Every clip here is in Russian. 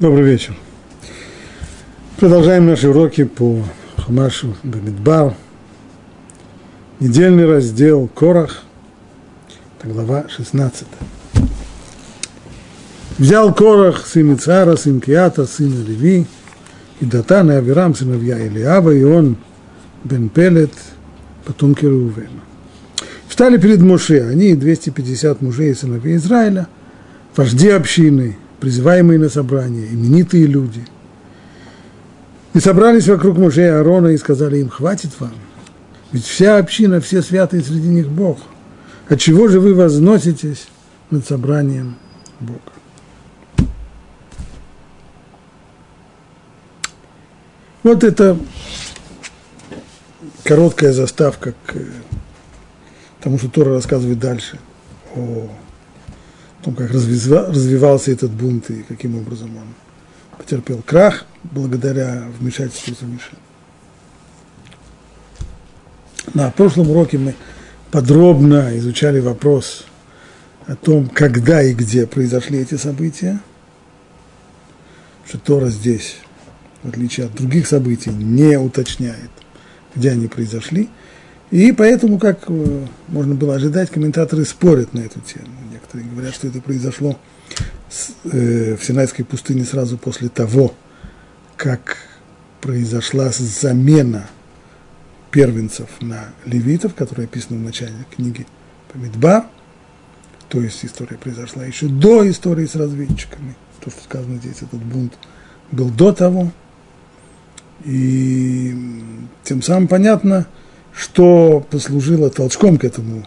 Добрый вечер. Продолжаем наши уроки по Хамашу Бамидбар. Недельный раздел Корах, это глава 16. Взял Корах сын Ицара, сын Киата, сына Леви, и Датан, и Авирам, сыновья Илиава, и он, Бен Пелет, потомки Рувена. Встали перед Моше, они, 250 мужей и сыновей Израиля, вожди общины – призываемые на собрание, именитые люди. И собрались вокруг мужей Аарона и сказали им, хватит вам, ведь вся община, все святые среди них Бог. Отчего же вы возноситесь над собранием Бога? Вот это короткая заставка к тому, что Тора рассказывает дальше о том, как развивался этот бунт и каким образом он потерпел крах благодаря вмешательству Самиши. На прошлом уроке мы подробно изучали вопрос о том, когда и где произошли эти события, что Тора здесь, в отличие от других событий, не уточняет, где они произошли. И поэтому, как э, можно было ожидать, комментаторы спорят на эту тему. Некоторые говорят, что это произошло э, в Синайской пустыне сразу после того, как произошла замена первенцев на левитов, которая описана в начале книги Памидбар, то есть история произошла еще до истории с разведчиками. То, что сказано здесь, этот бунт был до того. И тем самым понятно, что послужило толчком к этому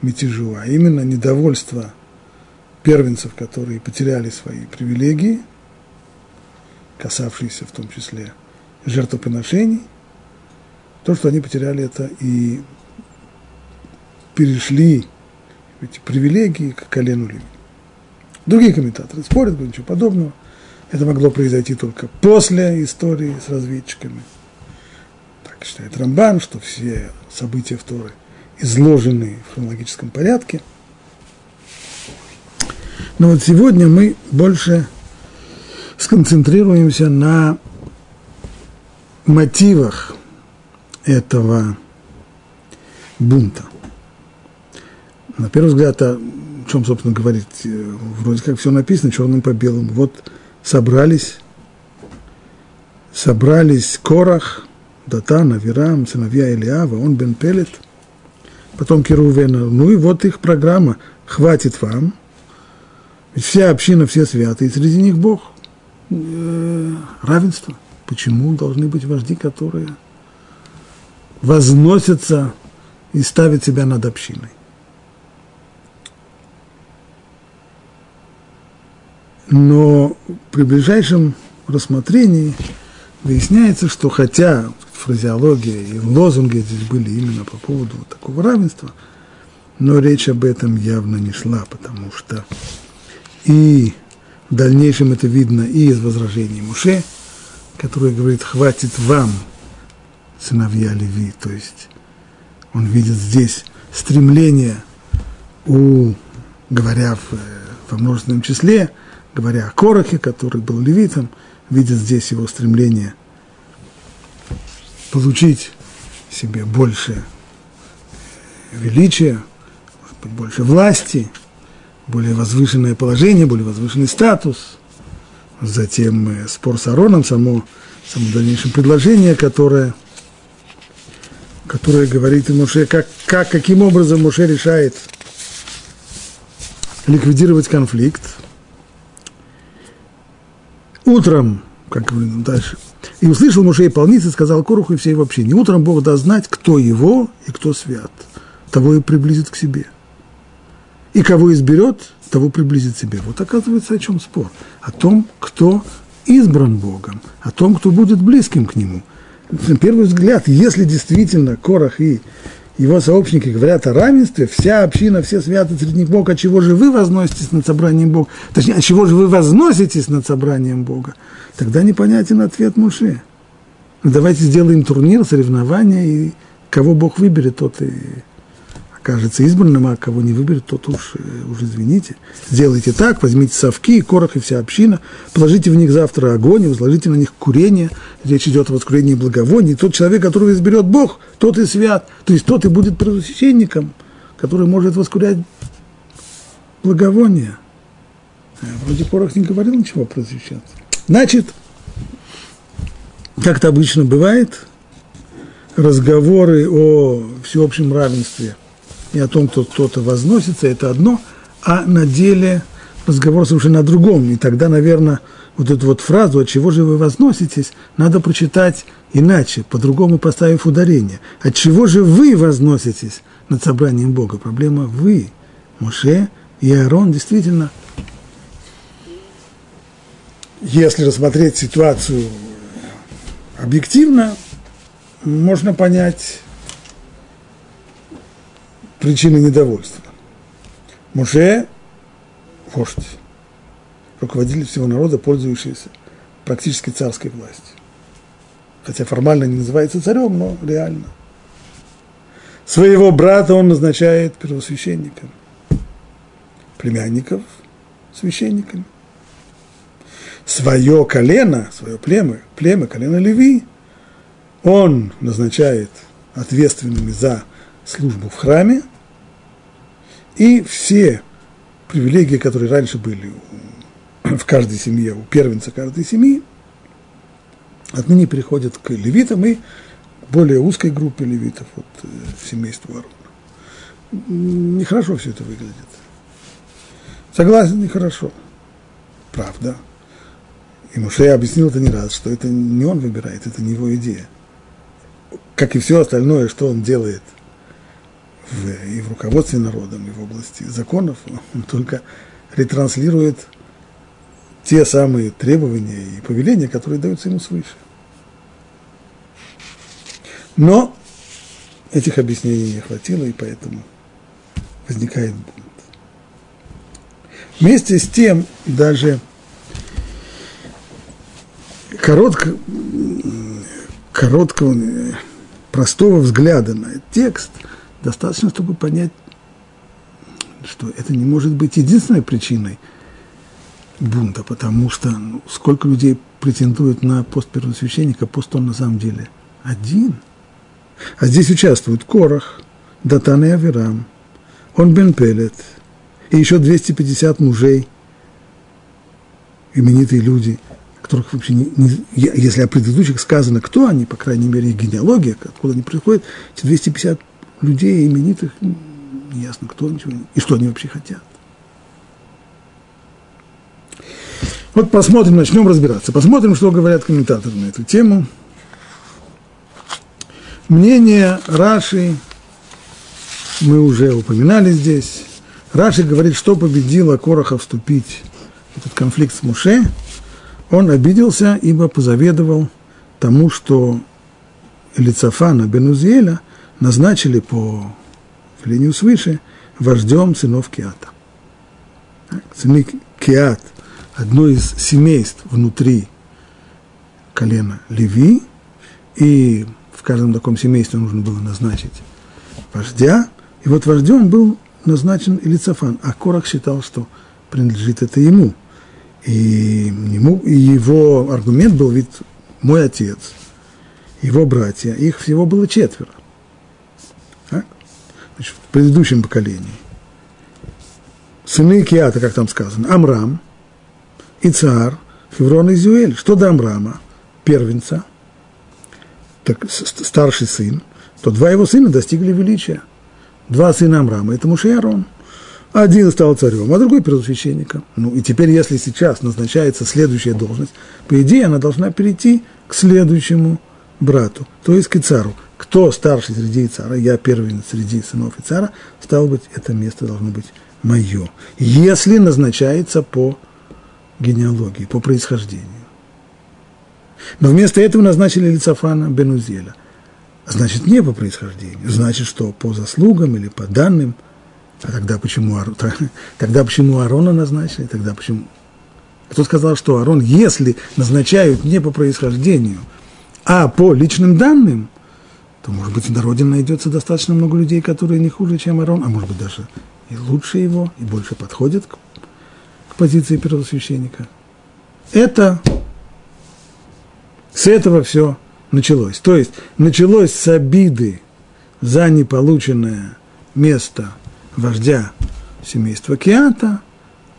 мятежу, а именно недовольство первенцев, которые потеряли свои привилегии, касавшиеся в том числе жертвоприношений, то, что они потеряли это и перешли эти привилегии к колену Леви. Другие комментаторы спорят, говорят, ничего подобного. Это могло произойти только после истории с разведчиками. Так считает Рамбан, что все события в Торе изложены в хронологическом порядке – но вот сегодня мы больше сконцентрируемся на мотивах этого бунта. На первый взгляд, о чем, собственно, говорить, вроде как все написано черным по белому. Вот собрались, собрались Корах, Датан, Авирам, сыновья Илиава, он Бен Пелет, потом Керувена. Ну и вот их программа «Хватит вам», вся община, все святые, среди них Бог. Э, равенство. Почему должны быть вожди, которые возносятся и ставят себя над общиной? Но при ближайшем рассмотрении выясняется, что хотя фразеология и лозунги здесь были именно по поводу вот такого равенства, но речь об этом явно не шла, потому что и в дальнейшем это видно и из возражений Муше, который говорит, хватит вам, сыновья Леви, то есть он видит здесь стремление у, говоря в, во множественном числе, говоря о Корохе, который был левитом, видит здесь его стремление получить себе больше величия, больше власти – более возвышенное положение, более возвышенный статус. Затем э, спор с Ароном, само, само дальнейшее предложение, которое, которое говорит Муше, как, как, каким образом Муше решает ликвидировать конфликт. Утром, как дальше, и услышал Муше и полницы, сказал Коруху и всей вообще, не утром Бог даст знать, кто его и кто свят, того и приблизит к себе – и кого изберет, того приблизит себе. Вот оказывается, о чем спор. О том, кто избран Богом, о том, кто будет близким к Нему. На первый взгляд, если действительно Корах и его сообщники говорят о равенстве, вся община, все святые среди них Бог, от чего же вы возноситесь над собранием Бога, точнее, от чего же вы возноситесь над собранием Бога, тогда непонятен ответ Муше. Давайте сделаем турнир, соревнования, и кого Бог выберет, тот и окажется избранным, а кого не выберет, тот уж, э, уже извините. Сделайте так, возьмите совки, корох и вся община, положите в них завтра огонь и возложите на них курение. Речь идет о воскурении благовоний. Тот человек, которого изберет Бог, тот и свят. То есть тот и будет первосвященником, который может воскурять благовония. А вроде Корох не говорил ничего про священство. Значит, как это обычно бывает, разговоры о всеобщем равенстве и о том, кто кто-то возносится, это одно, а на деле разговор совершенно о другом. И тогда, наверное, вот эту вот фразу «от чего же вы возноситесь» надо прочитать иначе, по-другому поставив ударение. «От чего же вы возноситесь над собранием Бога?» Проблема «вы». Моше и Аарон действительно, если рассмотреть ситуацию объективно, можно понять причины недовольства. Муше – вождь, руководитель всего народа, пользующийся практически царской властью. Хотя формально не называется царем, но реально. Своего брата он назначает первосвященником, племянников – священниками. Свое колено, свое племя, племя, колено Леви – он назначает ответственными за службу в храме, и все привилегии, которые раньше были в каждой семье, у первенца каждой семьи, отныне переходят к левитам и более узкой группе левитов, вот э, семейству Аарона. Нехорошо все это выглядит. Согласен, нехорошо. Правда. И Муше объяснил это не раз, что это не он выбирает, это не его идея как и все остальное, что он делает в, и в руководстве народом, и в области законов, он только ретранслирует те самые требования и повеления, которые даются ему свыше. Но этих объяснений не хватило, и поэтому возникает бунт. Вместе с тем, даже коротко, короткого простого взгляда на этот текст достаточно, чтобы понять, что это не может быть единственной причиной бунта, потому что ну, сколько людей претендуют на пост первосвященника, пост он на самом деле один. А здесь участвуют Корах, Датан и Аверам, он Бен Пелет, и еще 250 мужей, именитые люди – которых вообще не, не, если о предыдущих сказано, кто они, по крайней мере, их генеалогия, откуда они приходят, эти 250 людей именитых, не ясно, кто ничего, и что они вообще хотят. Вот посмотрим, начнем разбираться. Посмотрим, что говорят комментаторы на эту тему. Мнение Раши мы уже упоминали здесь. Раши говорит, что победило Короха вступить в этот конфликт с Муше – он обиделся, ибо позаведовал тому, что Лицафана Бенузиэля назначили по велению свыше вождем сынов Киата. Сыны Киат – одно из семейств внутри колена Леви, и в каждом таком семействе нужно было назначить вождя, и вот вождем был назначен Илицафан, а Корах считал, что принадлежит это ему – и, ему, и его аргумент был, ведь мой отец, его братья, их всего было четверо. Значит, в предыдущем поколении. Сыны Киата, как там сказано, Амрам, Ицар, Феврон и Зюэль. Что до Амрама? Первенца, так, старший сын, то два его сына достигли величия. Два сына Амрама – это Муше и Арон – один стал царем, а другой первосвященником. Ну и теперь, если сейчас назначается следующая должность, по идее она должна перейти к следующему брату, то есть к цару. Кто старший среди цара, я первый среди сынов и цара, стало быть, это место должно быть мое. Если назначается по генеалогии, по происхождению. Но вместо этого назначили Лицафана Бенузеля. Значит, не по происхождению. Значит, что по заслугам или по данным – а тогда почему, тогда почему Аарона назначили? Тогда почему? Кто сказал, что Аарон, если назначают не по происхождению, а по личным данным, то, может быть, в народе найдется достаточно много людей, которые не хуже, чем Арон, а может быть, даже и лучше его, и больше подходят к, к позиции первосвященника. Это с этого все началось. То есть началось с обиды за неполученное место вождя семейства Киата,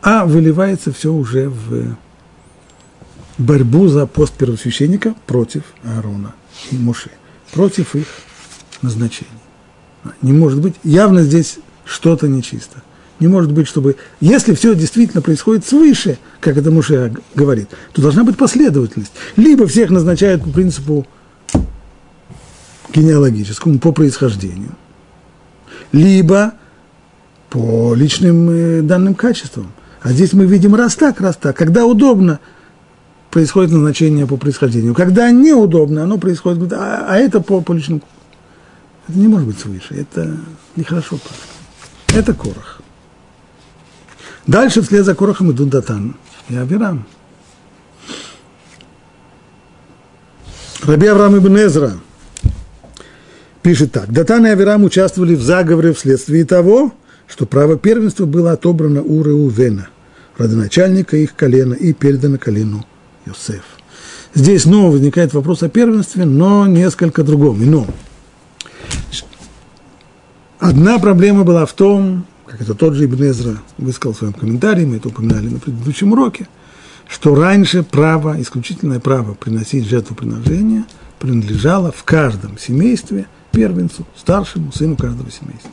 а выливается все уже в борьбу за пост первосвященника против Аарона и Муши, против их назначений. Не может быть, явно здесь что-то нечисто. Не может быть, чтобы... Если все действительно происходит свыше, как это Муше говорит, то должна быть последовательность. Либо всех назначают по принципу генеалогическому, по происхождению, либо по личным э, данным качествам. А здесь мы видим раз так, раз так. Когда удобно, происходит назначение по происхождению. Когда неудобно, оно происходит, а, а это по, по личным... Это не может быть свыше, это нехорошо. Это Корах. Дальше вслед за Корохом идут Датан и Авирам. Раби Авраам ибн Эзра пишет так. Датан и Авирам участвовали в заговоре вследствие того, что право первенства было отобрано у Реувена, родоначальника их колена, и передано колену Йосеф. Здесь снова возникает вопрос о первенстве, но несколько другом, ином. Одна проблема была в том, как это тот же Ибн Эзра высказал в своем комментарии, мы это упоминали на предыдущем уроке, что раньше право, исключительное право приносить жертвоприношение принадлежало в каждом семействе первенцу, старшему сыну каждого семейства.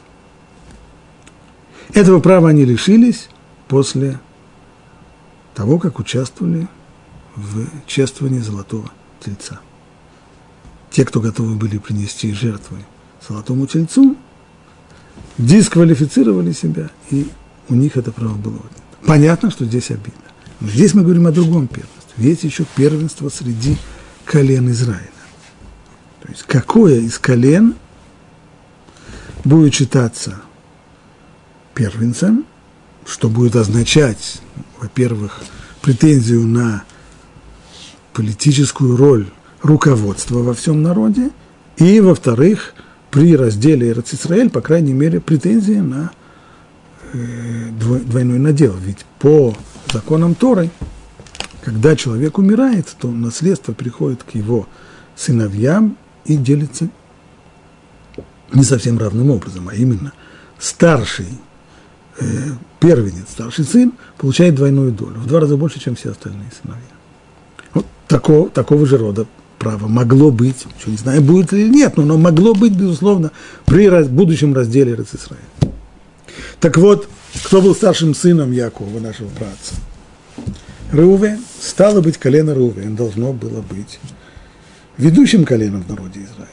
Этого права они лишились после того, как участвовали в чествовании золотого тельца. Те, кто готовы были принести жертвы золотому тельцу, дисквалифицировали себя, и у них это право было. Понятно, что здесь обидно. Но здесь мы говорим о другом первенстве. Есть еще первенство среди колен Израиля. То есть какое из колен будет считаться первенцем, что будет означать, во-первых, претензию на политическую роль руководства во всем народе, и, во-вторых, при разделе Израиль, по крайней мере, претензии на э, двойной надел. Ведь по законам Торы, когда человек умирает, то наследство приходит к его сыновьям и делится не совсем равным образом, а именно старший э, первенец, старший сын, получает двойную долю, в два раза больше, чем все остальные сыновья. Такого, такого же рода право могло быть, еще не знаю, будет или нет, но оно могло быть, безусловно, при будущем разделе Израиля. Так вот, кто был старшим сыном Якова, нашего братца? Руве, стало быть, колено Руве, должно было быть ведущим коленом в народе Израиля.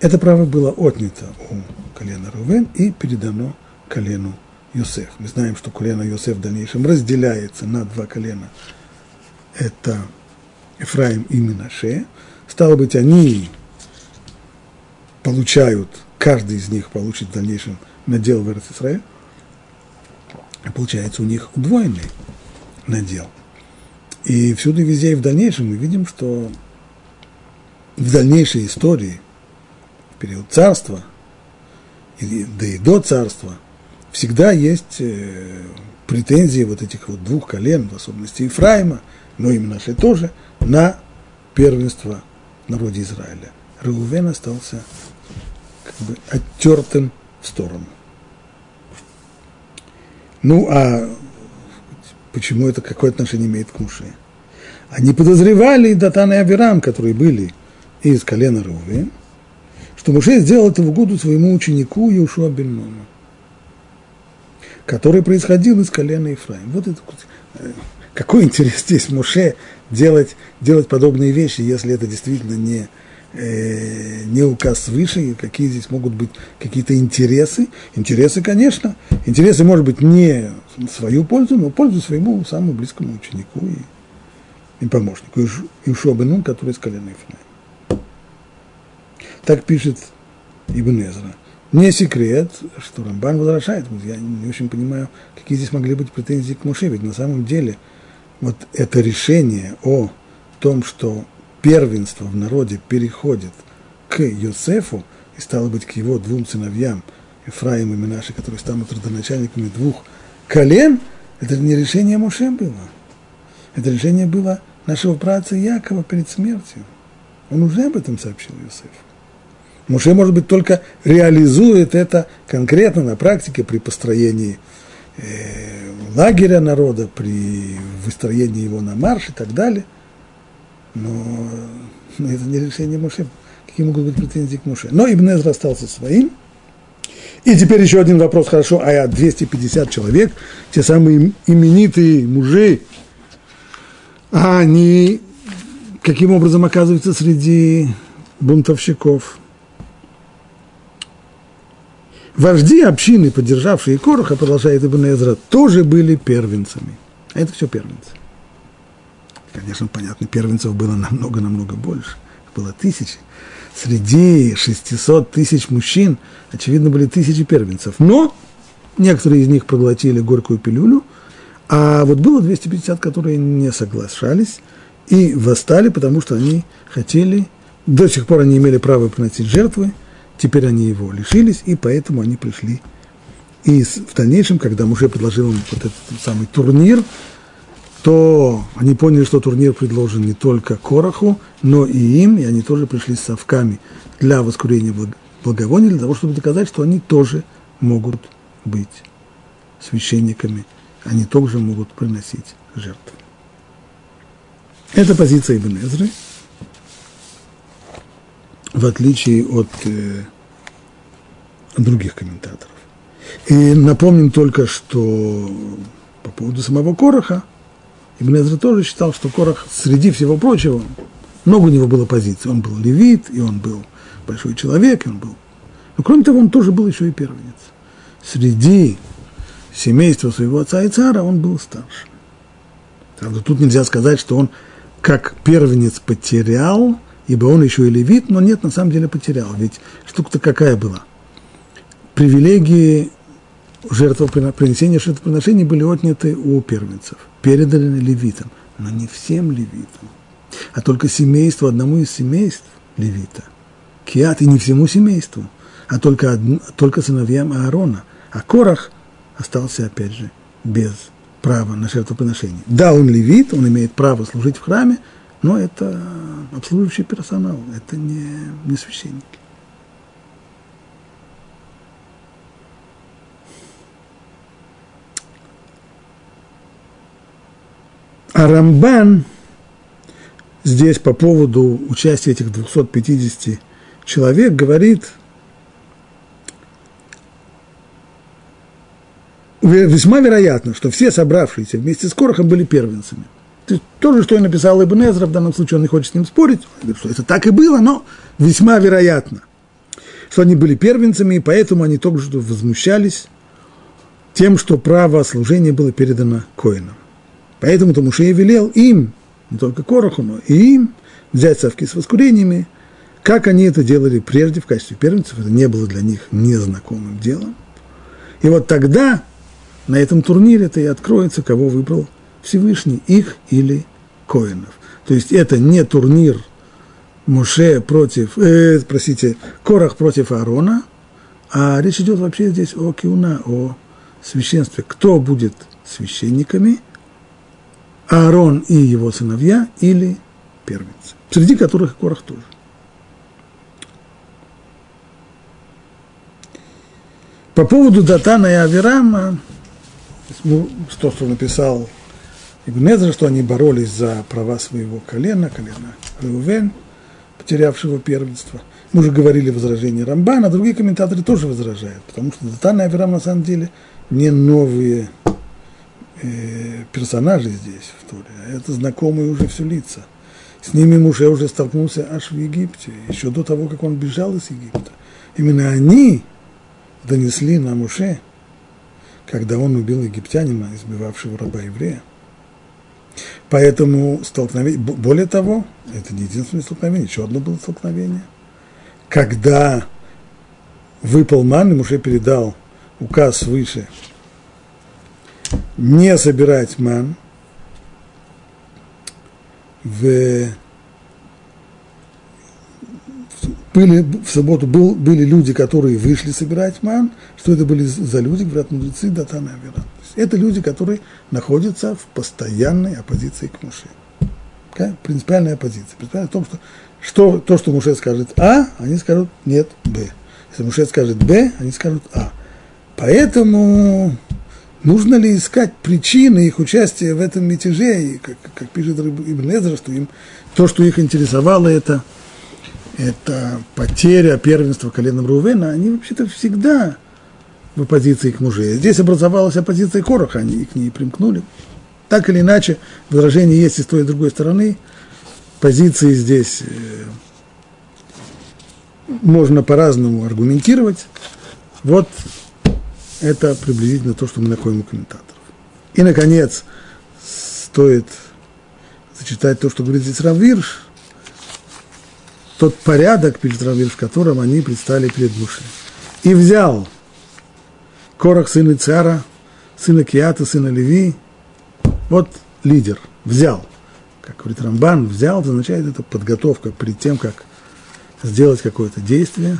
Это право было отнято у колена Рувен и передано колену Йосеф. Мы знаем, что колено Йосеф в дальнейшем разделяется на два колена. Это Ефраим и Минаше. Стало быть, они получают, каждый из них получит в дальнейшем надел в Израиль. Получается у них удвоенный надел. И всюду и везде и в дальнейшем мы видим, что в дальнейшей истории, в период царства, или, да и до царства, всегда есть э, претензии вот этих вот двух колен, в особенности Ефраима, но и Минаше тоже – на первенство в народе Израиля. Реувен остался как бы оттертым в сторону. Ну, а почему это какое отношение имеет к Муше? Они подозревали Датан и Авирам, которые были из колена Реувен, что Муше сделал это в угоду своему ученику Иушуа бен который происходил из колена Ефраим. Вот это э, какой интерес здесь Муше делать, делать подобные вещи, если это действительно не, э, не указ свыше, какие здесь могут быть какие-то интересы. Интересы, конечно, интересы, может быть, не свою пользу, но пользу своему самому близкому ученику и, и помощнику, Ишуа Бенун, который из колена Ефраима. Так пишет Ибн Эзра. Не секрет, что Рамбан возражает. Я не очень понимаю, какие здесь могли быть претензии к Муше, ведь на самом деле – вот это решение о том, что первенство в народе переходит к Йосефу, и стало быть, к его двум сыновьям, Ефраим и Минаши, которые станут родоначальниками двух колен, это не решение Муше было. Это решение было нашего праца Якова перед смертью. Он уже об этом сообщил Иосифу. Муше, может быть, только реализует это конкретно на практике при построении э, лагеря народа, при выстроении его на марш и так далее. Но, но это не решение Муше. Какие могут быть претензии к Муше? Но Ибн Эзра остался своим. И теперь еще один вопрос, хорошо, а 250 человек, те самые именитые мужи, они каким образом оказываются среди бунтовщиков? Вожди общины, поддержавшие Короха, продолжает Ибн Эзра, тоже были первенцами. А это все первенцы. Конечно, понятно, первенцев было намного-намного больше. Было тысячи. Среди 600 тысяч мужчин, очевидно, были тысячи первенцев. Но некоторые из них проглотили горькую пилюлю, а вот было 250, которые не соглашались и восстали, потому что они хотели, до сих пор они имели право приносить жертвы, Теперь они его лишились, и поэтому они пришли. И в дальнейшем, когда Муше предложил им вот этот самый турнир, то они поняли, что турнир предложен не только Короху, но и им, и они тоже пришли с совками для воскурения благовония, для того, чтобы доказать, что они тоже могут быть священниками, они также могут приносить жертвы. Это позиция Ибн Эзры в отличие от э, других комментаторов. И напомним только, что по поводу самого Короха, Ибн Эзра тоже считал, что Корох, среди всего прочего, много у него было позиций. Он был левит, и он был большой человек, и он был... Но кроме того, он тоже был еще и первенец. Среди семейства своего отца и цара он был старше. Правда, тут нельзя сказать, что он как первенец потерял ибо он еще и левит, но нет, на самом деле потерял. Ведь штука-то какая была? Привилегии жертвоприношения, жертвоприношений были отняты у первенцев, переданы левитам, но не всем левитам, а только семейству, одному из семейств левита. Киат и не всему семейству, а только, од... только сыновьям Аарона. А Корах остался, опять же, без права на жертвоприношение. Да, он левит, он имеет право служить в храме, но это обслуживающий персонал, это не, не священники. А Рамбан здесь по поводу участия этих 250 человек говорит, весьма вероятно, что все собравшиеся вместе с Корохом были первенцами – то же, что и написал Ибн в данном случае он не хочет с ним спорить, говорит, что это так и было, но весьма вероятно, что они были первенцами, и поэтому они только что возмущались тем, что право служения было передано Коинам. Поэтому-то Мушей велел им, не только Короху, но и им, взять совки с воскурениями, как они это делали прежде в качестве первенцев, это не было для них незнакомым делом. И вот тогда на этом турнире это и откроется, кого выбрал Всевышний, их или Коинов. То есть это не турнир Муше против, э, простите, Корах против Аарона, а речь идет вообще здесь о Киуна, о священстве. Кто будет священниками? Аарон и его сыновья или первенцы, среди которых Корах тоже. По поводу Датана и Аверама, то, что написал Ибн что они боролись за права своего колена, колена Реувен, потерявшего первенство. Мы уже говорили возражение Рамбана, другие комментаторы тоже возражают, потому что Датан и Авирам на самом деле не новые э, персонажи здесь в Торе, а это знакомые уже все лица. С ними Муше уже столкнулся аж в Египте, еще до того, как он бежал из Египта. Именно они донесли на Муше, когда он убил египтянина, избивавшего раба еврея. Поэтому столкновение, более того, это не единственное столкновение, еще одно было столкновение. Когда выпал ман, ему уже передал указ свыше не собирать ман в были в субботу был, были люди, которые вышли собирать ман. Что это были за люди? Говорят, мудрецы Датана Авера. Это люди, которые находятся в постоянной оппозиции к Муше. Okay? Принципиальная оппозиция. Принципиальная в том, что, что то, что Муше скажет А, они скажут нет Б. Если Муше скажет Б, они скажут А. Поэтому нужно ли искать причины их участия в этом мятеже, и как, как пишет Ибн Эзра, что им то, что их интересовало, это, это потеря первенства коленом Рувена, они вообще-то всегда в оппозиции к муже. Здесь образовалась оппозиция Короха, они к ней примкнули. Так или иначе, возражение есть и с той, и с другой стороны. Позиции здесь э, можно по-разному аргументировать. Вот это приблизительно то, что мы находим у комментаторов. И, наконец, стоит зачитать то, что говорит здесь Равирш, тот порядок, перед Равирш, в котором они предстали перед Муше. И взял Корах, сына Цара, сына Киата, сына Леви, вот лидер, взял. Как говорит Рамбан, взял, означает это подготовка перед тем, как сделать какое-то действие,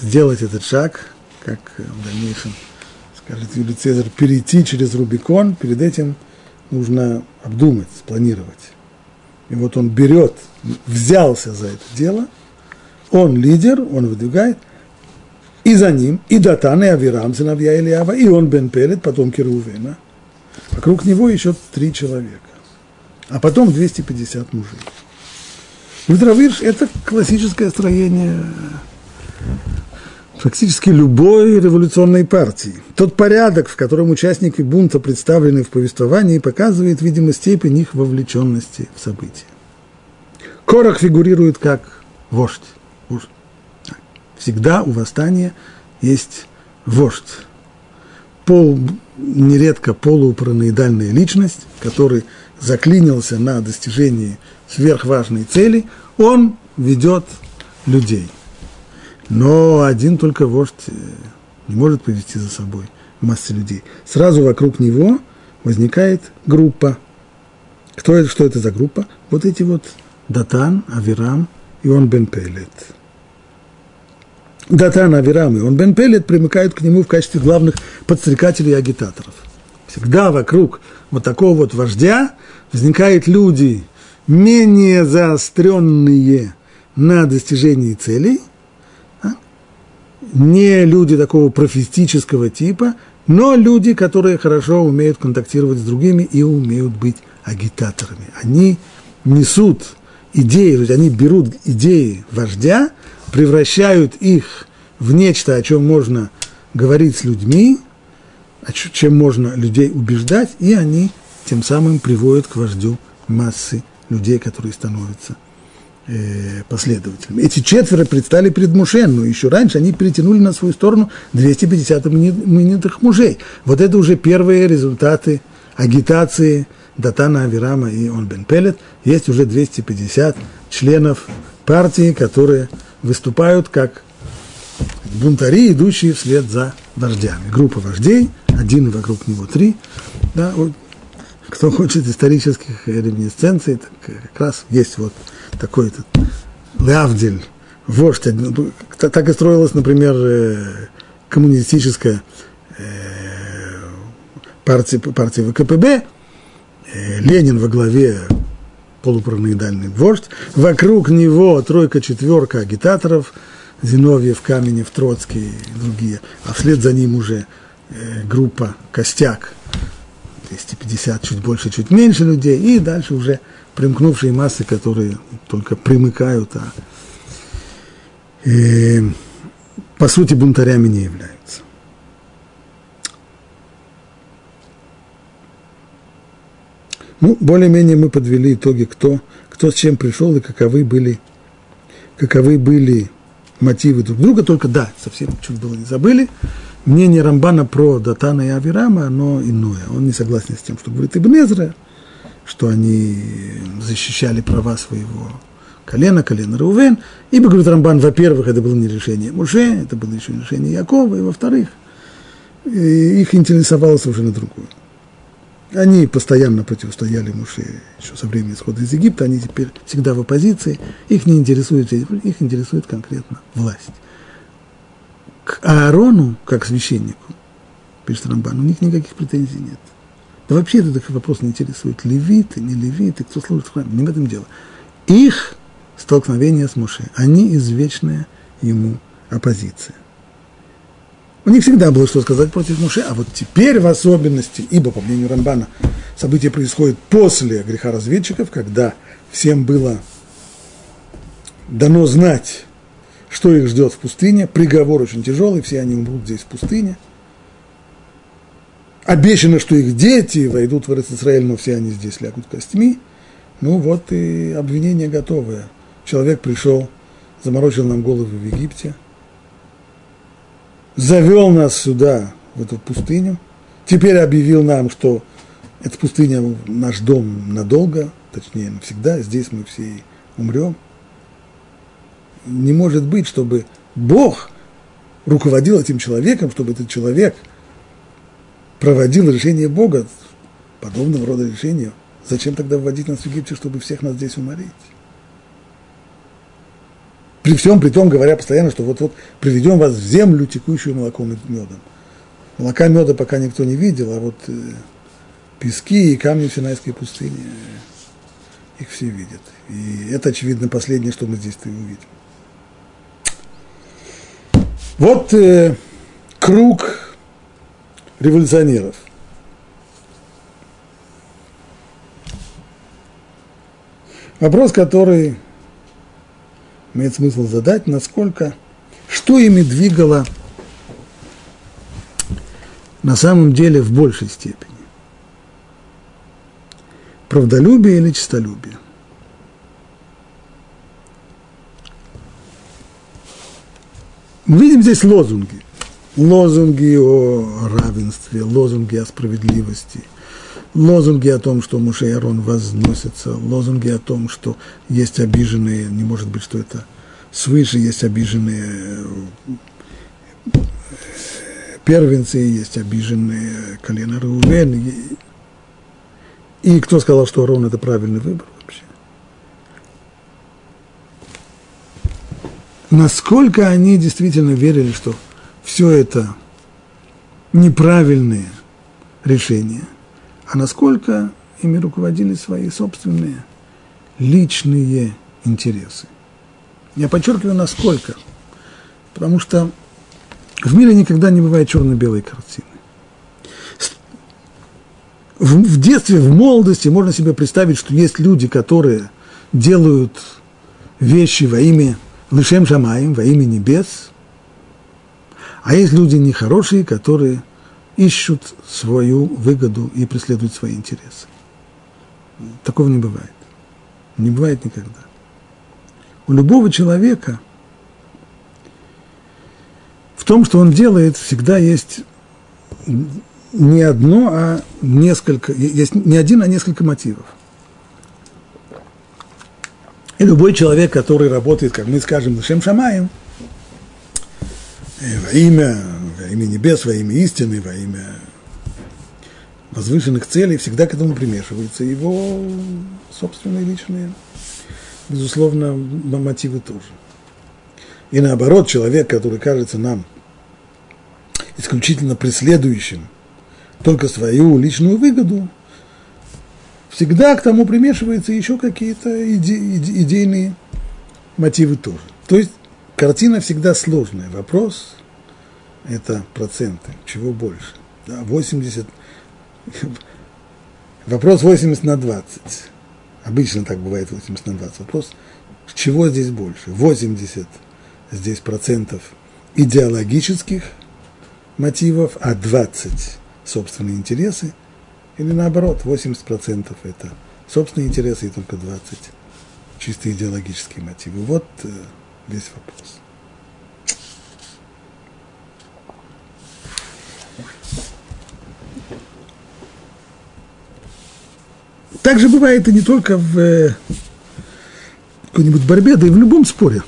сделать этот шаг, как в дальнейшем скажет Юлий Цезарь, перейти через Рубикон, перед этим нужно обдумать, спланировать. И вот он берет, взялся за это дело, он лидер, он выдвигает, и за ним, и Датан, и Авирам, сыновья Ильява, и он Бен Пелет, потомки Рувена. Вокруг него еще три человека. А потом 250 мужей. Ультравирш – это классическое строение практически любой революционной партии. Тот порядок, в котором участники бунта представлены в повествовании, показывает, видимо, степень их вовлеченности в события. Корах фигурирует как вождь. Всегда у восстания есть вождь. Пол, нередко полупараноидальная личность, который заклинился на достижении сверхважной цели, он ведет людей – но один только вождь э, не может повести за собой массы людей. Сразу вокруг него возникает группа. Кто это, что это за группа? Вот эти вот Датан, Авирам и он Бен Пелет. Датан, Авирам и он Бен Пелет примыкают к нему в качестве главных подстрекателей и агитаторов. Всегда вокруг вот такого вот вождя возникают люди менее заостренные на достижении целей – не люди такого профетического типа, но люди, которые хорошо умеют контактировать с другими и умеют быть агитаторами. Они несут идеи, то есть они берут идеи вождя, превращают их в нечто, о чем можно говорить с людьми, чем можно людей убеждать, и они тем самым приводят к вождю массы людей, которые становятся Э, последователями. Эти четверо предстали перед Муше, но еще раньше они перетянули на свою сторону 250 именитых мужей. Вот это уже первые результаты агитации Датана Авирама и Он Пелет. Есть уже 250 членов партии, которые выступают как бунтари, идущие вслед за вождями. Группа вождей, один вокруг него три. Да, вот, кто хочет исторических реминесценций, так как раз есть вот такой этот Лавдель, вождь, так и строилась, например, э, коммунистическая э, партия, партия ВКПБ, э, Ленин во главе полупараноидальный вождь, вокруг него тройка-четверка агитаторов, Зиновьев, Каменев, Троцкий и другие, а вслед за ним уже группа «Костяк», 250, чуть больше, чуть меньше людей, и дальше уже примкнувшие массы, которые только примыкают, а э, по сути бунтарями не являются. Ну, более-менее мы подвели итоги, кто, кто с чем пришел и каковы были, каковы были мотивы друг друга, только да, совсем чуть было не забыли, мнение Рамбана про Датана и Авирама, оно иное. Он не согласен с тем, что говорит Ибн Эзра, что они защищали права своего колена, колена Рувен. Ибо, говорит Рамбан, во-первых, это было не решение Муше, это было еще решение Якова, и во-вторых, их интересовало совершенно другое. Они постоянно противостояли Муше еще со времени исхода из Египта, они теперь всегда в оппозиции, их не интересует, их интересует конкретно власть. К Аарону, как священнику, пишет Рамбан, у них никаких претензий нет. Да вообще этот вопрос не интересует. Левиты, не левиты, кто служит в храме, не в этом дело. Их столкновение с Муше, они извечная ему оппозиция. У них всегда было что сказать против Муше, а вот теперь в особенности, ибо, по мнению Рамбана, событие происходит после греха разведчиков, когда всем было дано знать, что их ждет в пустыне, приговор очень тяжелый, все они умрут здесь в пустыне. Обещано, что их дети войдут в Израиль, но все они здесь лягут костьми. Ну вот и обвинение готовое. Человек пришел, заморочил нам головы в Египте – завел нас сюда, в эту пустыню, теперь объявил нам, что эта пустыня наш дом надолго, точнее навсегда, здесь мы все умрем. Не может быть, чтобы Бог руководил этим человеком, чтобы этот человек проводил решение Бога, подобного рода решению. Зачем тогда вводить нас в Египте, чтобы всех нас здесь уморить? При всем при том, говоря постоянно, что вот-вот приведем вас в землю, текущую молоком и медом. Молока меда пока никто не видел, а вот э, пески и камни в Синайской пустыне, э, их все видят. И это, очевидно, последнее, что мы здесь-то увидим. Вот э, круг революционеров. Вопрос, который имеет смысл задать, насколько, что ими двигало на самом деле в большей степени. Правдолюбие или честолюбие? Мы видим здесь лозунги. Лозунги о равенстве, лозунги о справедливости – лозунги о том, что Муше и Арон возносятся, лозунги о том, что есть обиженные, не может быть, что это свыше, есть обиженные первенцы, есть обиженные колено Рувен. И кто сказал, что Арон это правильный выбор вообще? Насколько они действительно верили, что все это неправильные решения – а насколько ими руководили свои собственные личные интересы. Я подчеркиваю, насколько, потому что в мире никогда не бывает черно-белой картины. В, детстве, в молодости можно себе представить, что есть люди, которые делают вещи во имя Лышем Шамаем, во имя небес, а есть люди нехорошие, которые ищут свою выгоду и преследуют свои интересы. Такого не бывает. Не бывает никогда. У любого человека в том, что он делает, всегда есть не одно, а несколько, есть не один, а несколько мотивов. И любой человек, который работает, как мы скажем, Шем Шамаем, во имя имя небес, во имя истины, во имя возвышенных целей, всегда к этому примешиваются его собственные личные, безусловно, мотивы тоже. И наоборот, человек, который кажется нам исключительно преследующим только свою личную выгоду, всегда к тому примешиваются еще какие-то иде, иде, идейные мотивы тоже. То есть картина всегда сложная. Вопрос – это проценты, чего больше. Да, 80, вопрос 80 на 20. Обычно так бывает 80 на 20. Вопрос, чего здесь больше? 80 здесь процентов идеологических мотивов, а 20 собственные интересы, или наоборот, 80 процентов это собственные интересы и только 20 чисто идеологические мотивы. Вот э, весь вопрос. Так же бывает и не только в э, какой-нибудь борьбе, да и в любом споре.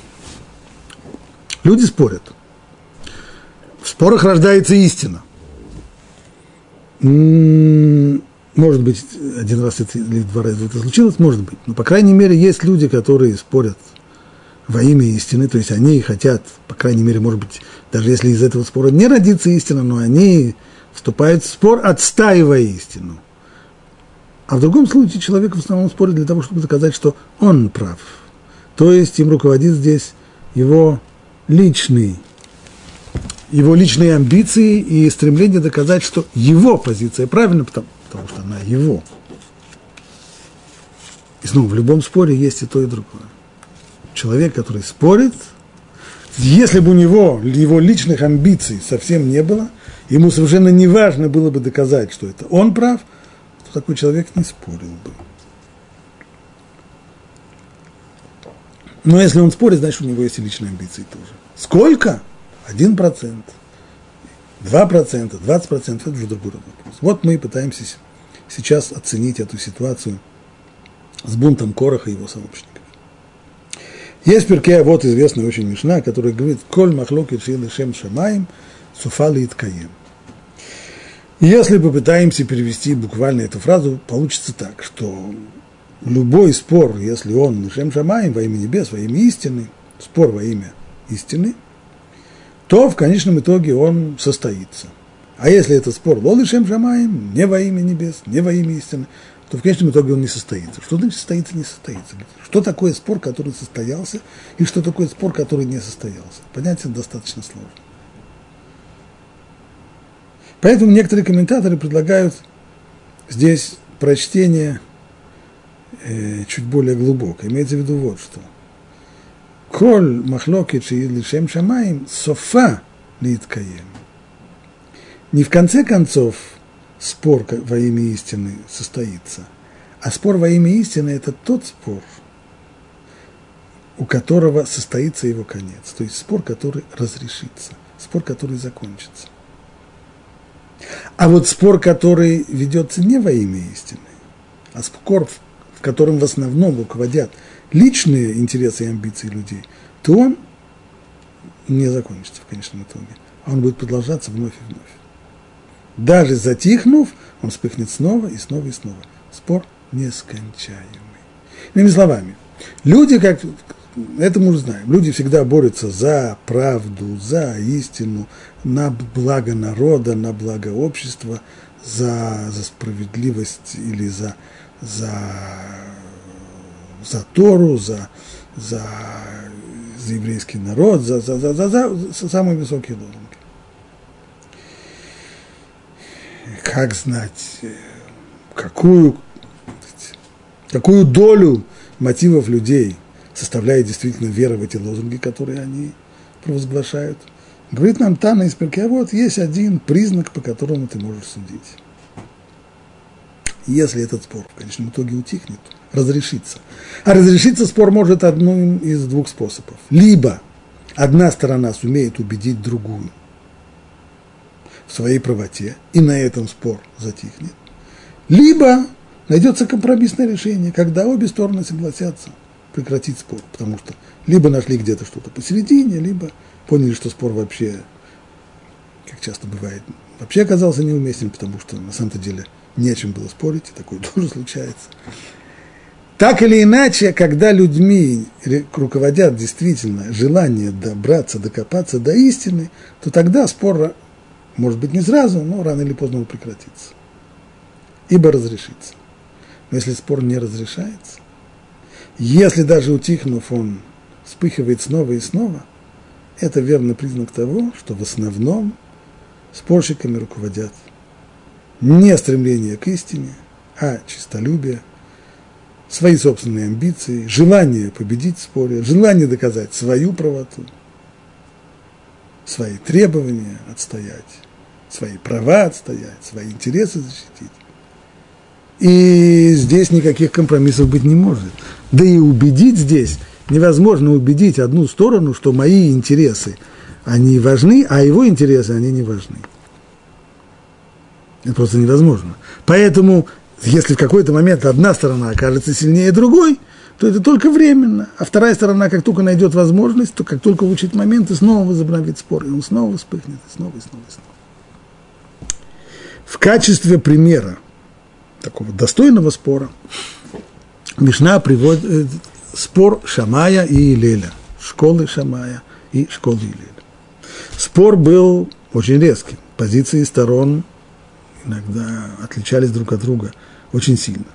Люди спорят. В спорах рождается истина. Может быть, один раз или два раза это случилось, может быть. Но, по крайней мере, есть люди, которые спорят во имя истины, то есть они хотят, по крайней мере, может быть, даже если из этого спора не родится истина, но они вступают в спор, отстаивая истину. А в другом случае человек в основном спорит для того, чтобы доказать, что он прав. То есть им руководит здесь его личный, его личные амбиции и стремление доказать, что его позиция правильна, потому, потому что она его. И снова, в любом споре есть и то, и другое. Человек, который спорит, если бы у него его личных амбиций совсем не было, ему совершенно не важно было бы доказать, что это он прав, то такой человек не спорил бы. Но если он спорит, значит, у него есть и личные амбиции тоже. Сколько? Один процент. Два процента, двадцать процентов, это уже другой вопрос. Вот мы и пытаемся сейчас оценить эту ситуацию с бунтом Короха и его сообщников. Есть перке, вот известная очень мишна, которая говорит, «Коль махлоки шилы шем шамаем, суфали иткаем». Если попытаемся перевести буквально эту фразу, получится так, что любой спор, если он Шем Шамаем во имя небес, во имя истины, спор во имя истины, то в конечном итоге он состоится. А если это спор Лолы Шем Шамаем, не во имя небес, не во имя истины, то в конечном итоге он не состоится. Что значит состоится, не состоится? Что такое спор, который состоялся, и что такое спор, который не состоялся? Понять это достаточно сложно. Поэтому некоторые комментаторы предлагают здесь прочтение э, чуть более глубокое. Имеется в виду вот что. Коль махлокит или шем шамаем софа литкаем. Не в конце концов спор во имя истины состоится, а спор во имя истины – это тот спор, у которого состоится его конец. То есть спор, который разрешится, спор, который закончится. А вот спор, который ведется не во имя истины, а спор, в котором в основном руководят личные интересы и амбиции людей, то он не закончится в конечном итоге. А он будет продолжаться вновь и вновь. Даже затихнув, он вспыхнет снова и снова и снова. Спор нескончаемый. Иными словами, люди, как это мы уже знаем. Люди всегда борются за правду, за истину, на благо народа, на благо общества, за, за справедливость или за, за, за Тору, за, за, за еврейский народ, за, за, за, за, за, самые высокие лозунги. Как знать, какую, какую долю мотивов людей – составляет действительно вера в эти лозунги, которые они провозглашают. Говорит нам Тана из Перкея, вот есть один признак, по которому ты можешь судить. Если этот спор в конечном итоге утихнет, разрешится. А разрешиться спор может одним из двух способов. Либо одна сторона сумеет убедить другую своей правоте, и на этом спор затихнет. Либо найдется компромиссное решение, когда обе стороны согласятся прекратить спор, потому что либо нашли где-то что-то посередине, либо поняли, что спор вообще, как часто бывает, вообще оказался неуместен, потому что на самом-то деле не о чем было спорить, и такое тоже случается. Так или иначе, когда людьми руководят действительно желание добраться, докопаться до истины, то тогда спор, может быть, не сразу, но рано или поздно он прекратится. Ибо разрешится. Но если спор не разрешается, если даже утихнув, он вспыхивает снова и снова, это верный признак того, что в основном спорщиками руководят не стремление к истине, а чистолюбие, свои собственные амбиции, желание победить в споре, желание доказать свою правоту, свои требования отстоять, свои права отстоять, свои интересы защитить. И здесь никаких компромиссов быть не может. Да и убедить здесь невозможно убедить одну сторону, что мои интересы, они важны, а его интересы, они не важны. Это просто невозможно. Поэтому, если в какой-то момент одна сторона окажется сильнее другой, то это только временно. А вторая сторона, как только найдет возможность, то как только улучшит момент, и снова возобновит спор, и он снова вспыхнет, и снова, и снова, и снова. В качестве примера такого достойного спора, Мишна приводит э, спор Шамая и Илеля, школы Шамая и школы Илеля. Спор был очень резким, позиции сторон иногда отличались друг от друга очень сильно.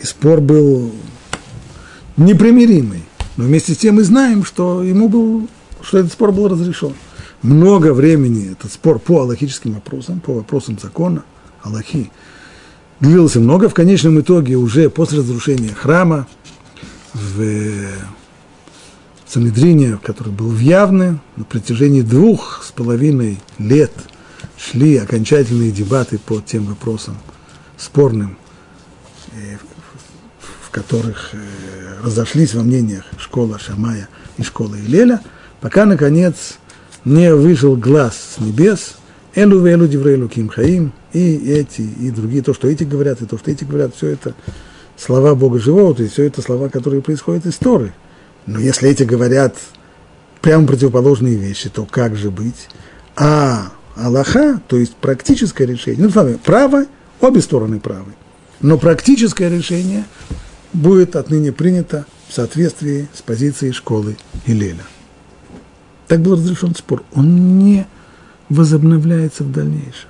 И спор был непримиримый. Но вместе с тем мы знаем, что ему был, что этот спор был разрешен. Много времени этот спор по аллахическим вопросам, по вопросам закона, Аллахи, длился много. В конечном итоге уже после разрушения храма в Санедрине, который был в Явне, на протяжении двух с половиной лет шли окончательные дебаты по тем вопросам спорным, которых э, разошлись во мнениях школа Шамая и школа Илеля, пока, наконец, не вышел глаз с небес, Элу Велу Диврейлу Ким Хаим, и эти, и другие, то, что эти говорят, и то, что эти говорят, все это слова Бога живого, то есть все это слова, которые происходят из Торы. Но если эти говорят прямо противоположные вещи, то как же быть? А Аллаха, то есть практическое решение, ну, с вами, право, обе стороны правы, но практическое решение будет отныне принято в соответствии с позицией школы Илеля. Так был разрешен спор. Он не возобновляется в дальнейшем.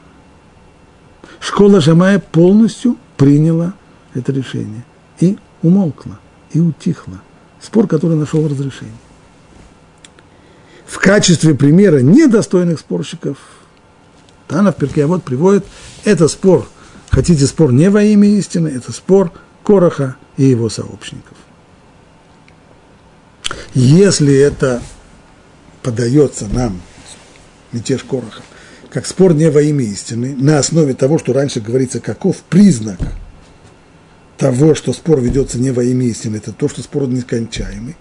Школа Жамая полностью приняла это решение и умолкла, и утихла. Спор, который нашел разрешение. В качестве примера недостойных спорщиков Тана в перке вот приводит, это спор, хотите спор не во имя истины, это спор Короха и его сообщников. Если это подается нам, мятеж Короха, как спор не во имя истины, на основе того, что раньше говорится, каков признак того, что спор ведется не во имя истины, это то, что спор нескончаемый.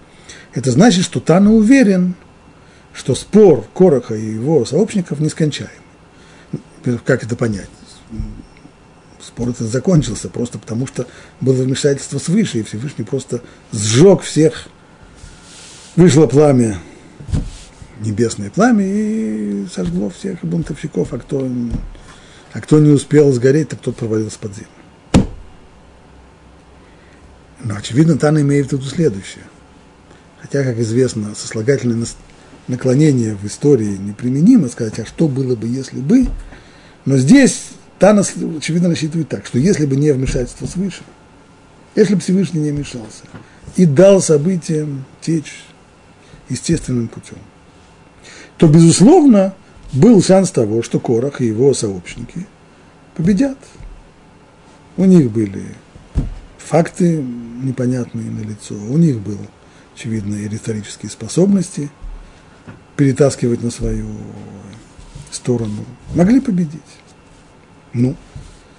Это значит, что Тана уверен, что спор Короха и его сообщников нескончаемый. Как это понять? Спор этот закончился просто потому, что было вмешательство свыше, и Всевышний просто сжег всех. Вышло пламя небесное пламя и сожгло всех бунтовщиков, а кто, а кто не успел сгореть, так тот провалился под землю. Но, очевидно, Тана имеет в виду следующее. Хотя, как известно, сослагательное наклонение в истории неприменимо сказать, а что было бы, если бы. Но здесь Тана, очевидно, рассчитывает так, что если бы не вмешательство свыше, если бы Всевышний не вмешался и дал событиям течь естественным путем, то, безусловно, был шанс того, что Корах и его сообщники победят. У них были факты непонятные на лицо, у них были, очевидно, и риторические способности перетаскивать на свою сторону. Могли победить. Ну,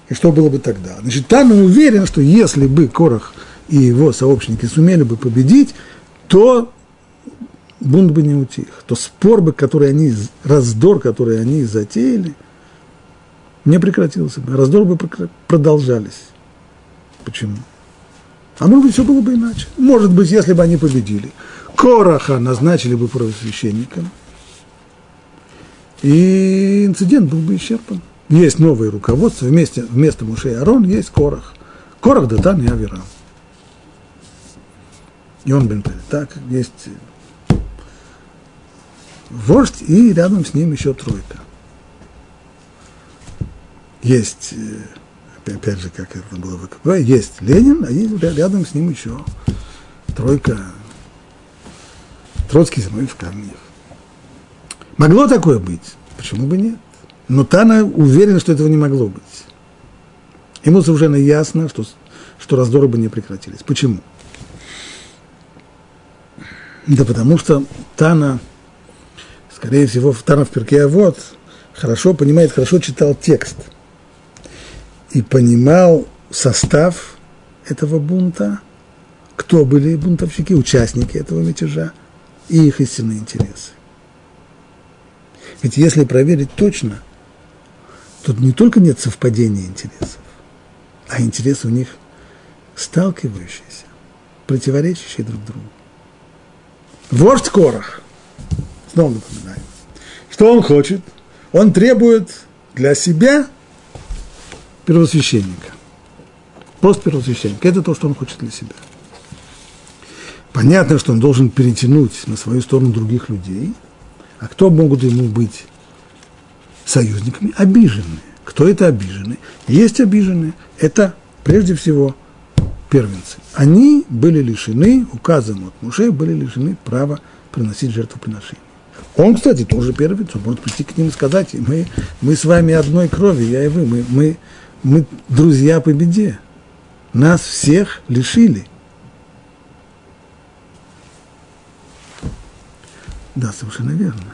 и что было бы тогда? Значит, он уверен, что если бы Корах и его сообщники сумели бы победить, то бунт бы не утих, то спор бы, который они, раздор, который они затеяли, не прекратился бы. Раздор бы продолжались. Почему? А может быть, все было бы иначе. Может быть, если бы они победили. Короха назначили бы первосвященником, и инцидент был бы исчерпан. Есть новое руководство, вместе, вместо Муше и Арон есть Корах. Корах, Датан и Авирам. И он бен Так, есть вождь, и рядом с ним еще тройка. Есть, э, опять же, как это было в ВКП, есть Ленин, а есть рядом с ним еще тройка Троцкий, Зиновьев, Корнеев. Могло такое быть? Почему бы нет? Но Тана уверен, что этого не могло быть. Ему совершенно ясно, что, что раздоры бы не прекратились. Почему? Да потому что Тана – скорее всего, в Танов Перке вот хорошо понимает, хорошо читал текст и понимал состав этого бунта, кто были бунтовщики, участники этого мятежа и их истинные интересы. Ведь если проверить точно, тут не только нет совпадения интересов, а интересы у них сталкивающиеся, противоречащие друг другу. Вождь Корах Снова напоминаю. Что он хочет? Он требует для себя первосвященника. Пост первосвященника – это то, что он хочет для себя. Понятно, что он должен перетянуть на свою сторону других людей. А кто могут ему быть союзниками? Обиженные. Кто это обиженные? Есть обиженные. Это прежде всего первенцы. Они были лишены, указом от мужей, были лишены права приносить жертвоприношение. Он, кстати, тоже первенец, он может прийти к ним и сказать, мы, мы с вами одной крови, я и вы, мы, мы, мы друзья по беде. Нас всех лишили. Да, совершенно верно.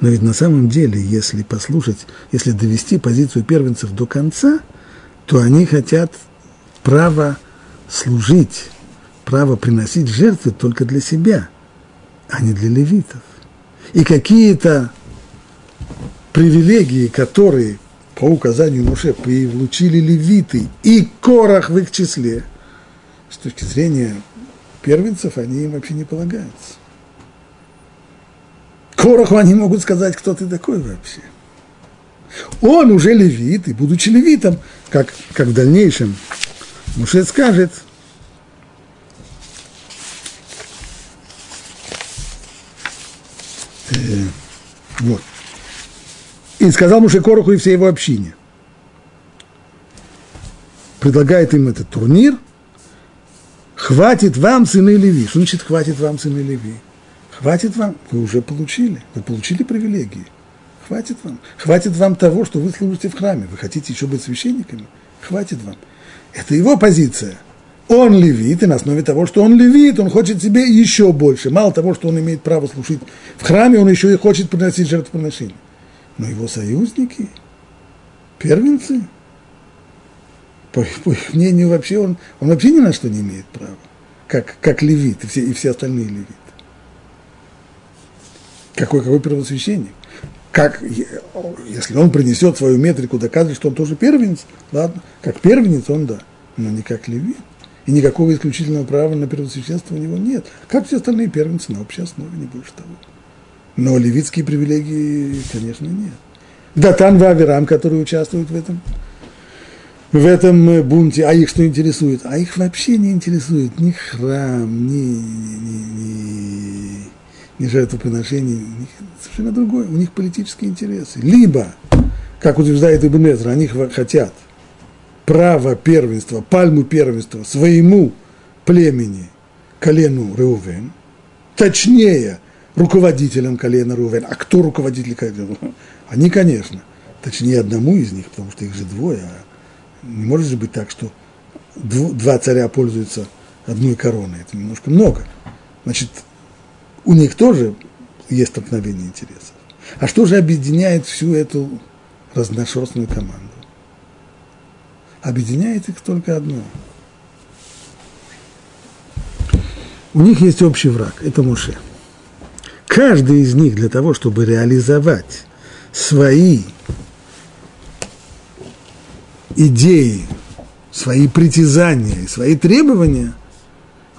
Но ведь на самом деле, если послушать, если довести позицию первенцев до конца, то они хотят право служить, право приносить жертвы только для себя, а не для левитов. И какие-то привилегии, которые по указанию Муше получили левиты и корах в их числе, с точки зрения первенцев, они им вообще не полагаются. Короху они могут сказать, кто ты такой вообще. Он уже левит, и будучи левитом, как, как в дальнейшем Муше скажет, э, вот. И сказал Муше Короху и всей его общине. Предлагает им этот турнир. Хватит вам, сыны Леви. Что значит хватит вам, сыны Леви? Хватит вам, вы уже получили, вы получили привилегии. Хватит вам. Хватит вам того, что вы служите в храме. Вы хотите еще быть священниками? Хватит вам. Это его позиция. Он левит, и на основе того, что он левит, он хочет себе еще больше. Мало того, что он имеет право служить в храме, он еще и хочет приносить жертвоприношение. Но его союзники, первенцы, по, по их мнению, вообще он, он вообще ни на что не имеет права, как, как левит и все, и все остальные левиты. Какой, какой первосвященник? Как, если он принесет свою метрику, доказывает, что он тоже первенец, ладно, как первенец он да, но не как левит. И никакого исключительного права на первосвященство у него нет. Как все остальные первенцы на общей основе, не больше того. Но левитские привилегии, конечно, нет. Датан Ваверам, которые участвуют в этом, в этом э, бунте, а их что интересует? А их вообще не интересует ни храм, ни, ни, ни, ни жертвоприношение, них совершенно другое, у них политические интересы. Либо, как утверждает Ибн Эзра, они хотят право первенства, пальму первенства своему племени, колену Реувен, точнее, руководителям колена Рувен. А кто руководитель колена? Они, конечно. Точнее, одному из них, потому что их же двое. А не может же быть так, что два царя пользуются одной короной. Это немножко много. Значит, у них тоже есть столкновение интересов. А что же объединяет всю эту разношерстную команду? Объединяет их только одно. У них есть общий враг, это Муше. Каждый из них для того, чтобы реализовать свои идеи, свои притязания, свои требования,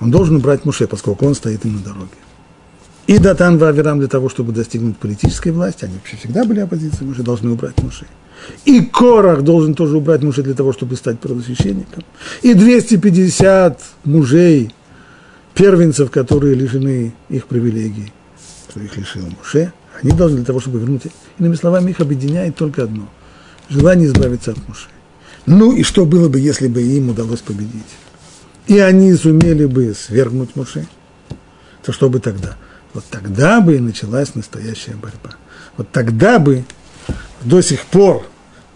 он должен убрать Муше, поскольку он стоит им на дороге. И Датан Ваверам для того, чтобы достигнуть политической власти, они вообще всегда были оппозицией, Муше должны убрать Муше. И Корах должен тоже убрать Муше для того, чтобы стать первосвященником. И 250 мужей, первенцев, которые лишены их привилегий, что их лишил Муше, они должны для того, чтобы вернуть. Иными словами, их объединяет только одно – желание избавиться от Муше. Ну и что было бы, если бы им удалось победить? И они сумели бы свергнуть Муше, то что бы тогда? Вот тогда бы и началась настоящая борьба. Вот тогда бы до сих пор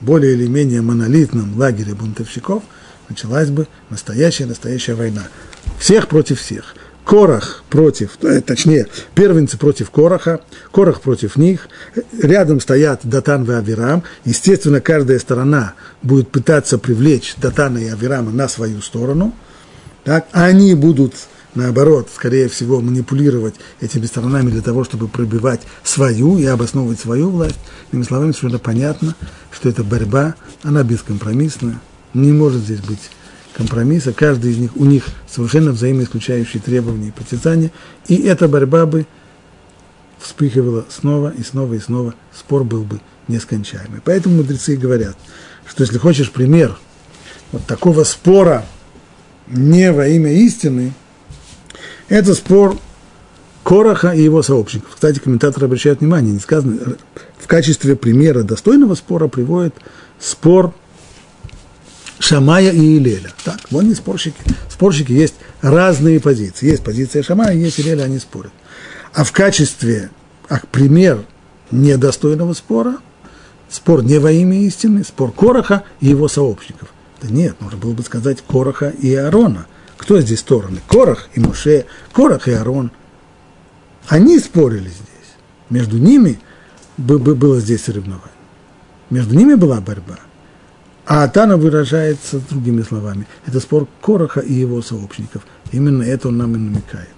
более или менее монолитном лагере бунтовщиков началась бы настоящая-настоящая война. Всех против всех. Корах против, э, точнее, первенцы против Кораха, Корах против них, рядом стоят Датан и Авирам, естественно, каждая сторона будет пытаться привлечь Датана и Авирама на свою сторону, так, они будут наоборот, скорее всего, манипулировать этими сторонами для того, чтобы пробивать свою и обосновывать свою власть. Иными словами, совершенно понятно, что эта борьба, она бескомпромиссная, не может здесь быть компромисса, каждый из них, у них совершенно взаимоисключающие требования и притязания, и эта борьба бы вспыхивала снова и снова и снова, спор был бы нескончаемый. Поэтому мудрецы говорят, что если хочешь пример вот такого спора не во имя истины, это спор Короха и его сообщников. Кстати, комментаторы обращают внимание, не сказано, в качестве примера достойного спора приводит спор Шамая и Илеля. Так, вон не спорщики. Спорщики есть разные позиции. Есть позиция Шамая, есть Илеля, они спорят. А в качестве, как пример недостойного спора, спор не во имя истины, спор Короха и его сообщников. Да нет, можно было бы сказать Короха и Аарона. Кто здесь стороны? Корах и Муше, Корах и Аарон. Они спорили здесь. Между ними было здесь соревнование. Между ними была борьба. А Атана выражается другими словами. Это спор Короха и его сообщников. Именно это он нам и намекает.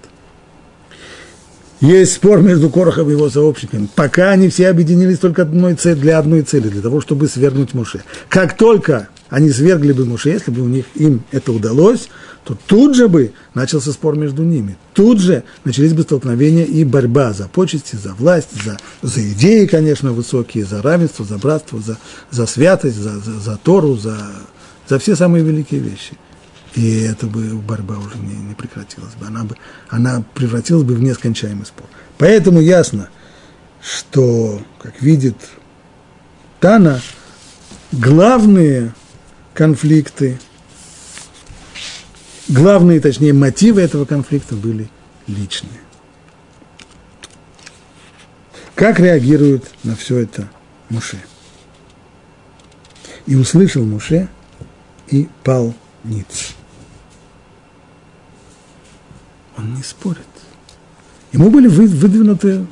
Есть спор между Корохом и его сообщниками. Пока они все объединились только одной цели, для одной цели, для того, чтобы свергнуть Муше. Как только они свергли бы Муше, если бы у них им это удалось, то тут же бы начался спор между ними. Тут же начались бы столкновения и борьба за почести, за власть, за, за идеи, конечно, высокие, за равенство, за братство, за, за святость, за, за, за Тору, за, за все самые великие вещи. И эта бы борьба уже не, не прекратилась бы. Она, бы. она превратилась бы в нескончаемый спор. Поэтому ясно, что, как видит Тана, главные конфликты – главные, точнее, мотивы этого конфликта были личные. Как реагирует на все это Муше? И услышал Муше, и пал ниц. Он не спорит. Ему были выдвинуты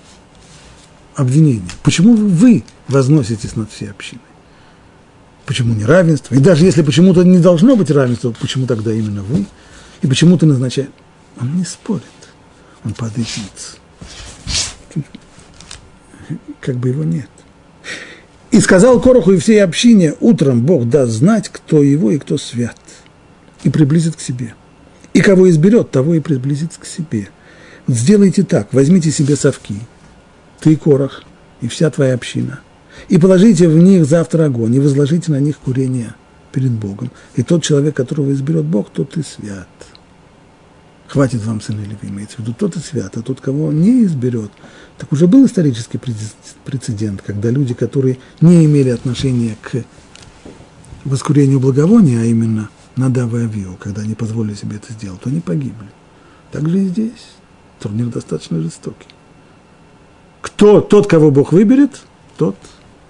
обвинения. Почему вы возноситесь над всей общиной? Почему неравенство? И даже если почему-то не должно быть равенства, почему тогда именно вы? И почему ты назначаешь? Он не спорит, он ниц. Как бы его нет. И сказал Короху и всей общине, утром Бог даст знать, кто его и кто свят, и приблизит к себе. И кого изберет, того и приблизит к себе. Сделайте так, возьмите себе совки, ты, Корох, и вся твоя община, и положите в них завтра огонь, и возложите на них курение перед Богом. И тот человек, которого изберет Бог, тот и свят. Хватит вам сына Леви, имеется в виду, тот и свят, а тот, кого не изберет. Так уже был исторический прецедент, когда люди, которые не имели отношения к воскурению благовония, а именно Надава и Авио, когда они позволили себе это сделать, то они погибли. Так же и здесь. Турнир достаточно жестокий. Кто, тот, кого Бог выберет, тот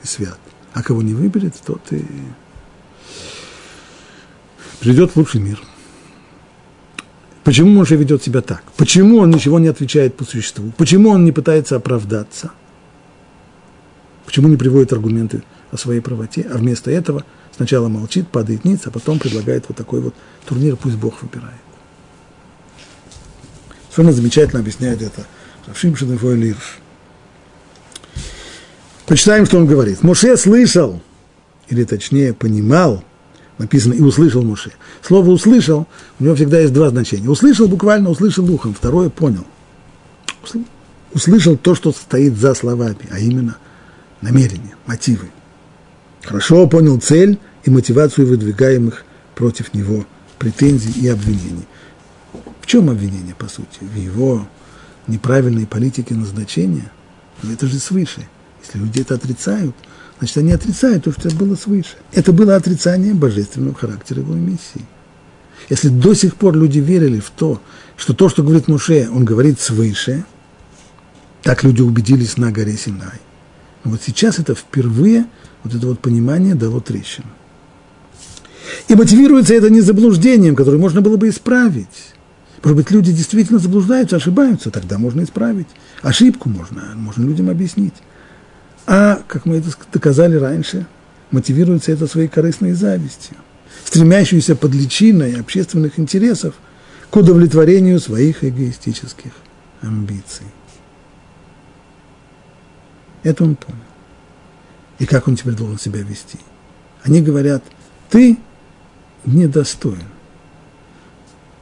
свят. А кого не выберет, тот и придет в лучший мир. Почему Моше ведет себя так? Почему он ничего не отвечает по существу? Почему он не пытается оправдаться? Почему не приводит аргументы о своей правоте, а вместо этого сначала молчит, падает ниц, а потом предлагает вот такой вот турнир, пусть Бог выбирает. Совершенно замечательно объясняет это Равшим Шадефой Лирш. Почитаем, что он говорит. Моше слышал, или точнее понимал, написано «и услышал Моше». Слово «услышал» у него всегда есть два значения. Услышал буквально, услышал ухом, второе понял. Услышал то, что стоит за словами, а именно намерения, мотивы. Хорошо понял цель и мотивацию выдвигаемых против него претензий и обвинений. В чем обвинение, по сути? В его неправильной политике назначения? Это же свыше. Если люди это отрицают – Значит, они отрицают то, что было свыше. Это было отрицание божественного характера его миссии. Если до сих пор люди верили в то, что то, что говорит Муше, он говорит свыше, так люди убедились на горе Синай. Но вот сейчас это впервые, вот это вот понимание дало трещину. И мотивируется это не заблуждением, которое можно было бы исправить. Может быть, люди действительно заблуждаются, ошибаются, тогда можно исправить. Ошибку можно, можно людям объяснить. А, как мы это доказали раньше, мотивируется это своей корыстной завистью, стремящейся под личиной общественных интересов к удовлетворению своих эгоистических амбиций. Это он понял. И как он теперь должен себя вести? Они говорят, ты недостоин.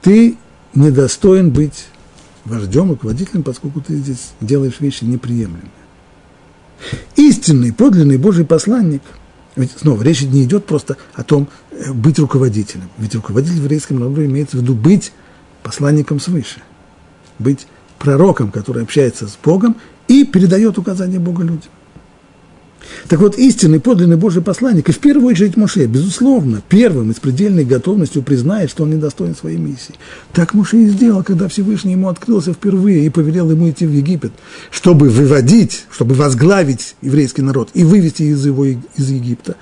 Ты недостоин быть вождем, руководителем, поскольку ты здесь делаешь вещи неприемлемые. Истинный, подлинный Божий посланник, Ведь снова речь не идет просто о том, э, быть руководителем. Ведь руководитель в еврейском народе имеется в виду быть посланником свыше, быть пророком, который общается с Богом и передает указания Бога людям. Так вот, истинный, подлинный Божий посланник, и в первую очередь Моше, безусловно, первым и с предельной готовностью признает, что он недостоин своей миссии. Так Моше и сделал, когда Всевышний ему открылся впервые и повелел ему идти в Египет, чтобы выводить, чтобы возглавить еврейский народ и вывести из его из Египта.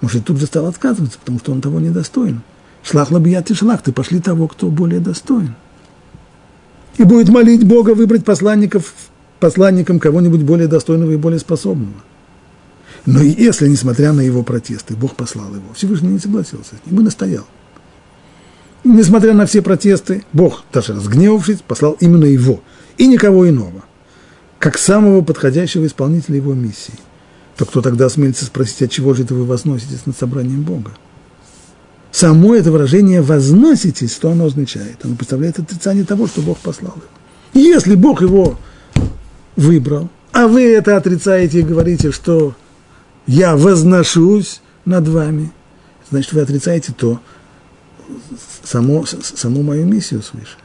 Моше тут же стал отказываться, потому что он того недостоин. Шлах лабият и шлах, ты пошли того, кто более достоин. И будет молить Бога выбрать посланников, посланником кого-нибудь более достойного и более способного. Но если, несмотря на его протесты, Бог послал его, Всевышний не согласился с ним и настоял. Несмотря на все протесты, Бог, даже разгневавшись, послал именно его и никого иного, как самого подходящего исполнителя его миссии. То кто тогда осмелится спросить, от чего же это вы возноситесь над собранием Бога? Само это выражение «возноситесь», что оно означает? Оно представляет отрицание того, что Бог послал его. Если Бог его выбрал, а вы это отрицаете и говорите, что я возношусь над вами, значит, вы отрицаете то, само, саму мою миссию свыше.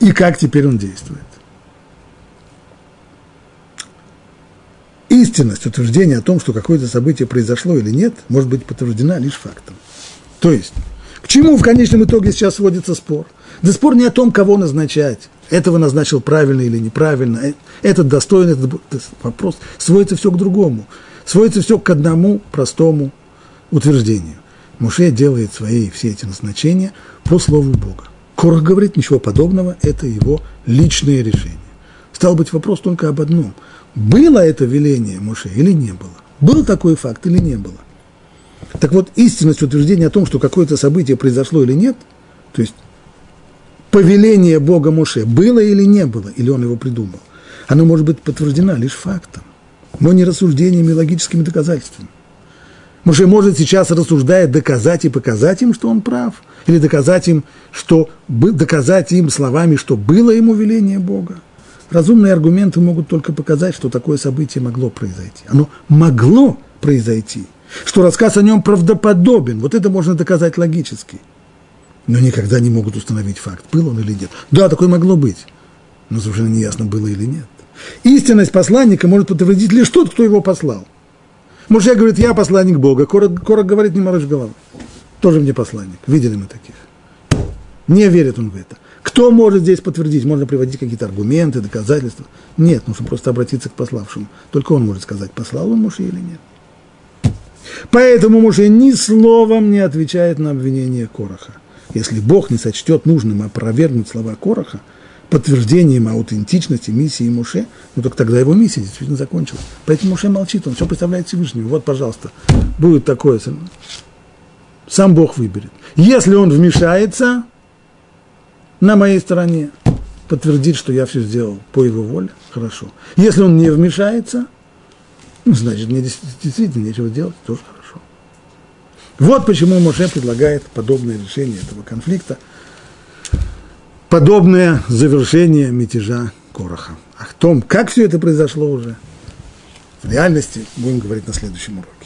И как теперь он действует? Истинность утверждения о том, что какое-то событие произошло или нет, может быть подтверждена лишь фактом. То есть, к чему в конечном итоге сейчас сводится спор? Да спор не о том, кого назначать, этого назначил правильно или неправильно, э, этот достоин, этот вопрос, сводится все к другому, сводится все к одному простому утверждению. Муше делает свои все эти назначения по слову Бога. Корах говорит, ничего подобного, это его личное решение. Стал быть вопрос только об одном. Было это веление Муше или не было? Был такой факт или не было? Так вот, истинность утверждения о том, что какое-то событие произошло или нет, то есть повеление Бога Моше было или не было, или он его придумал, оно может быть подтверждено лишь фактом, но не рассуждениями и логическими доказательствами. Моше может сейчас, рассуждая, доказать и показать им, что он прав, или доказать им, что, доказать им словами, что было ему веление Бога. Разумные аргументы могут только показать, что такое событие могло произойти. Оно могло произойти, что рассказ о нем правдоподобен. Вот это можно доказать логически – но никогда не могут установить факт, был он или нет. Да, такое могло быть, но совершенно неясно, было или нет. Истинность посланника может подтвердить лишь тот, кто его послал. Муж говорит, я посланник Бога. Корок, Корок говорит, не морочь голову. Тоже мне посланник. Видели мы таких. Не верит он в это. Кто может здесь подтвердить? Можно приводить какие-то аргументы, доказательства. Нет, нужно просто обратиться к пославшему. Только он может сказать, послал он Муше или нет. Поэтому Муше ни словом не отвечает на обвинение Короха если Бог не сочтет нужным опровергнуть слова Короха, подтверждением аутентичности миссии Муше, ну так тогда его миссия действительно закончилась. Поэтому Муше молчит, он все представляет Всевышнему. Вот, пожалуйста, будет такое. Сам Бог выберет. Если он вмешается на моей стороне, подтвердит, что я все сделал по его воле, хорошо. Если он не вмешается, ну, значит, мне действительно нечего делать, тоже вот почему Моше предлагает подобное решение этого конфликта, подобное завершение мятежа Короха. А о том, как все это произошло уже, в реальности, будем говорить на следующем уроке.